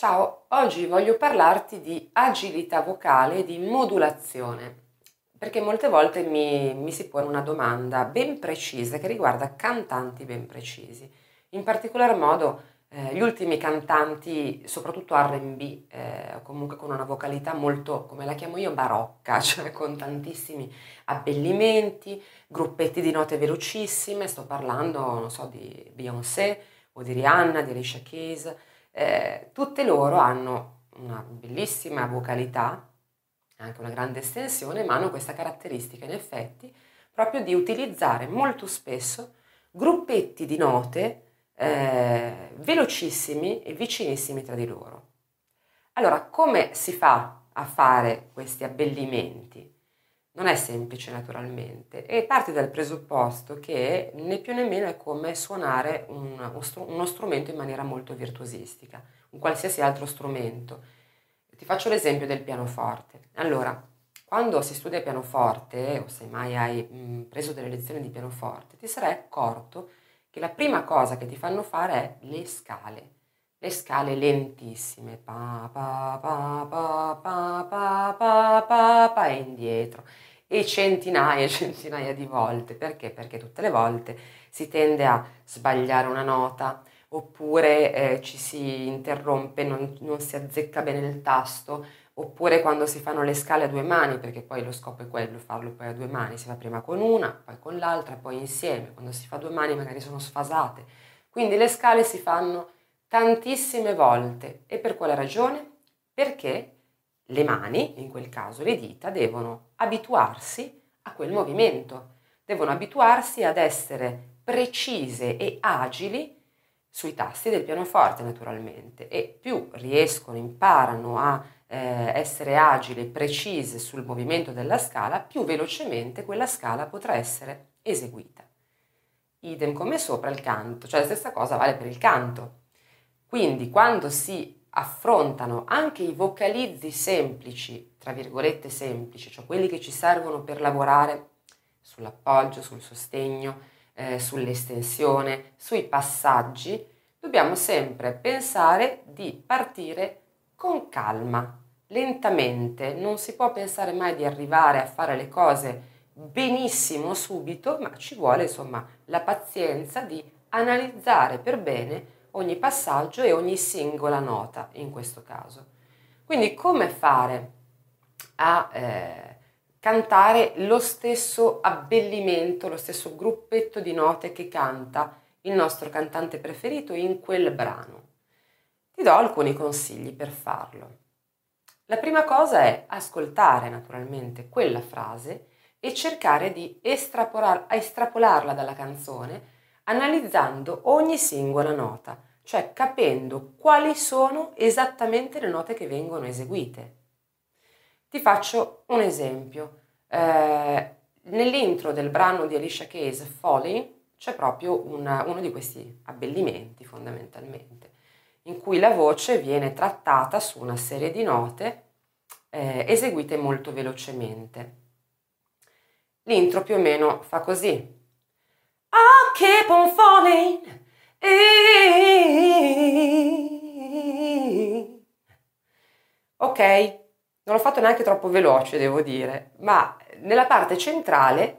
Ciao, oggi voglio parlarti di agilità vocale e di modulazione, perché molte volte mi, mi, si pone una domanda ben precisa che riguarda cantanti ben precisi. In particolar modo eh, gli ultimi cantanti, soprattutto RB, eh, comunque con una vocalità molto, come la chiamo io, barocca, cioè con tantissimi abbellimenti, gruppetti di note velocissime, sto parlando, non so, di Beyoncé o di Rihanna, di Alicia Keys eh, tutte loro hanno una bellissima vocalità, anche una grande estensione, ma hanno questa caratteristica in effetti proprio di utilizzare molto spesso gruppetti di note eh, velocissimi e vicinissimi tra di loro. Allora, come si fa a fare questi abbellimenti? Non è semplice naturalmente e parti dal presupposto che né più né meno è come suonare un, uno strumento in maniera molto virtuosistica, un qualsiasi altro strumento. Ti faccio l'esempio del pianoforte. Allora, quando si studia pianoforte o se mai hai mh, preso delle lezioni di pianoforte, ti sarai accorto che la prima cosa che ti fanno fare è le scale. Le scale lentissime, pa pa pa pa pa pa pa pa, pa e indietro e centinaia e centinaia di volte. Perché? Perché tutte le volte si tende a sbagliare una nota oppure eh, ci si interrompe, non, non si azzecca bene il tasto, oppure quando si fanno le scale a due mani, perché poi lo scopo è quello, farlo poi a due mani, si fa prima con una, poi con l'altra, poi insieme, quando si fa due mani magari sono sfasate. Quindi le scale si fanno tantissime volte e per quale ragione? Perché le mani, in quel caso le dita, devono abituarsi a quel movimento, devono abituarsi ad essere precise e agili sui tasti del pianoforte naturalmente e più riescono, imparano a eh, essere agili e precise sul movimento della scala, più velocemente quella scala potrà essere eseguita. Idem come sopra il canto, cioè la stessa cosa vale per il canto. Quindi quando si affrontano anche i vocalizzi semplici, tra virgolette semplici, cioè quelli che ci servono per lavorare sull'appoggio, sul sostegno, eh, sull'estensione, sui passaggi, dobbiamo sempre pensare di partire con calma, lentamente, non si può pensare mai di arrivare a fare le cose benissimo subito, ma ci vuole insomma la pazienza di analizzare per bene ogni passaggio e ogni singola nota in questo caso. Quindi come fare a eh, cantare lo stesso abbellimento, lo stesso gruppetto di note che canta il nostro cantante preferito in quel brano? Ti do alcuni consigli per farlo. La prima cosa è ascoltare naturalmente quella frase e cercare di estrapolar- estrapolarla dalla canzone analizzando ogni singola nota, cioè capendo quali sono esattamente le note che vengono eseguite. Ti faccio un esempio. Eh, nell'intro del brano di Alicia Keys, Falling, c'è proprio una, uno di questi abbellimenti fondamentalmente, in cui la voce viene trattata su una serie di note eh, eseguite molto velocemente. L'intro più o meno fa così keep on falling. Ok, non l'ho fatto neanche troppo veloce, devo dire, ma nella parte centrale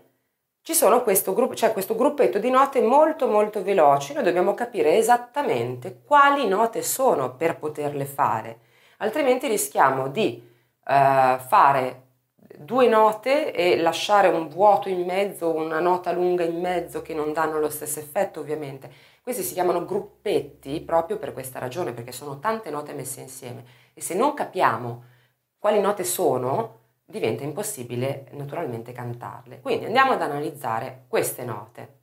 ci sono questo, gruppo, cioè questo gruppetto di note molto molto veloci, noi dobbiamo capire esattamente quali note sono per poterle fare, altrimenti rischiamo di uh, fare due note e lasciare un vuoto in mezzo, una nota lunga in mezzo che non danno lo stesso effetto ovviamente. Questi si chiamano gruppetti proprio per questa ragione, perché sono tante note messe insieme e se non capiamo quali note sono, diventa impossibile naturalmente cantarle. Quindi andiamo ad analizzare queste note.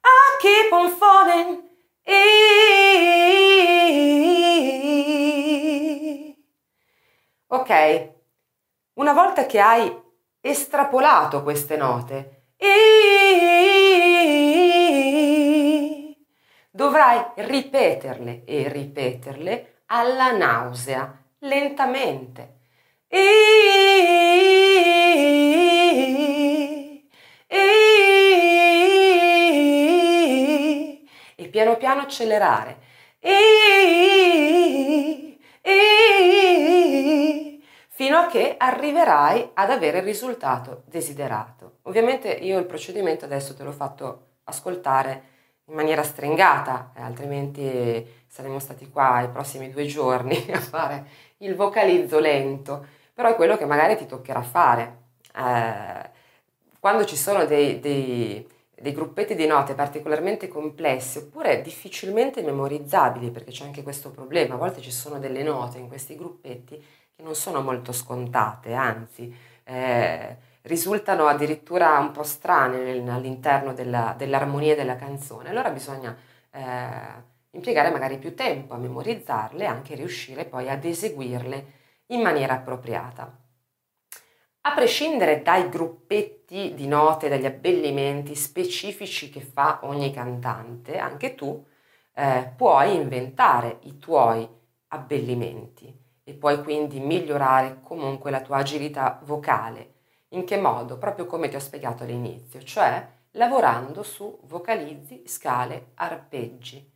I keep on falling. Ok, una volta che hai estrapolato queste note, dovrai ripeterle e ripeterle alla nausea, lentamente. E piano piano accelerare. Fino a che arriverai ad avere il risultato desiderato. Ovviamente io il procedimento adesso te l'ho fatto ascoltare in maniera stringata, eh, altrimenti saremmo stati qua i prossimi due giorni a fare il vocalizzo lento, però è quello che magari ti toccherà fare. Eh, quando ci sono dei, dei, dei gruppetti di note particolarmente complessi oppure difficilmente memorizzabili, perché c'è anche questo problema, a volte ci sono delle note in questi gruppetti che non sono molto scontate, anzi eh, risultano addirittura un po' strane all'interno della, dell'armonia della canzone. Allora bisogna eh, impiegare magari più tempo a memorizzarle e anche riuscire poi ad eseguirle in maniera appropriata. A prescindere dai gruppetti di note, dagli abbellimenti specifici che fa ogni cantante, anche tu eh, puoi inventare i tuoi abbellimenti e puoi quindi migliorare comunque la tua agilità vocale. In che modo? Proprio come ti ho spiegato all'inizio, cioè lavorando su vocalizzi, scale, arpeggi.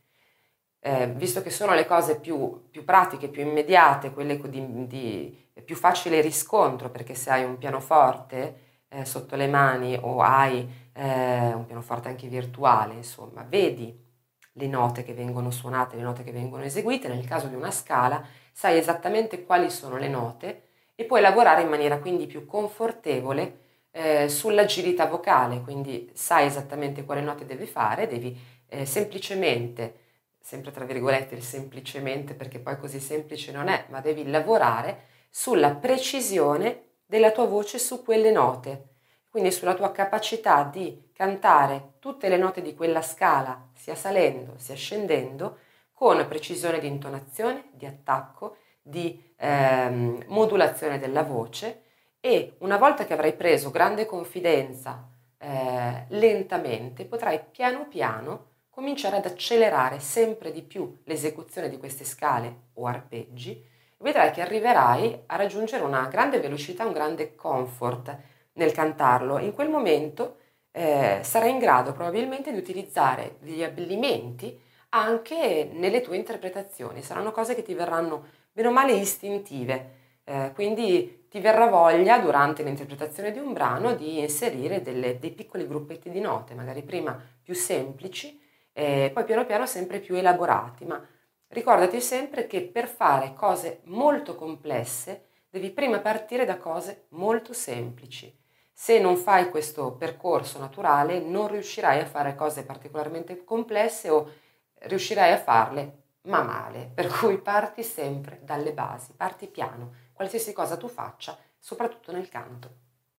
Eh, visto che sono le cose più, più pratiche, più immediate, quelle di, di più facile riscontro perché se hai un pianoforte eh, sotto le mani o hai eh, un pianoforte anche virtuale, insomma, vedi le note che vengono suonate, le note che vengono eseguite, nel caso di una scala sai esattamente quali sono le note e puoi lavorare in maniera quindi più confortevole eh, sull'agilità vocale, quindi sai esattamente quale note devi fare, devi eh, semplicemente, sempre tra virgolette il semplicemente perché poi così semplice non è, ma devi lavorare sulla precisione della tua voce su quelle note, quindi sulla tua capacità di cantare tutte le note di quella scala, sia salendo sia scendendo, con precisione di intonazione, di attacco, di ehm, modulazione della voce. E una volta che avrai preso grande confidenza eh, lentamente, potrai piano piano cominciare ad accelerare sempre di più l'esecuzione di queste scale o arpeggi vedrai che arriverai a raggiungere una grande velocità, un grande comfort nel cantarlo. In quel momento eh, sarai in grado probabilmente di utilizzare gli abbellimenti anche nelle tue interpretazioni. Saranno cose che ti verranno meno male istintive. Eh, quindi ti verrà voglia durante l'interpretazione di un brano di inserire delle, dei piccoli gruppetti di note, magari prima più semplici e poi piano piano sempre più elaborati, ma Ricordati sempre che per fare cose molto complesse devi prima partire da cose molto semplici. Se non fai questo percorso naturale non riuscirai a fare cose particolarmente complesse o riuscirai a farle ma male, per cui parti sempre dalle basi, parti piano, qualsiasi cosa tu faccia, soprattutto nel canto.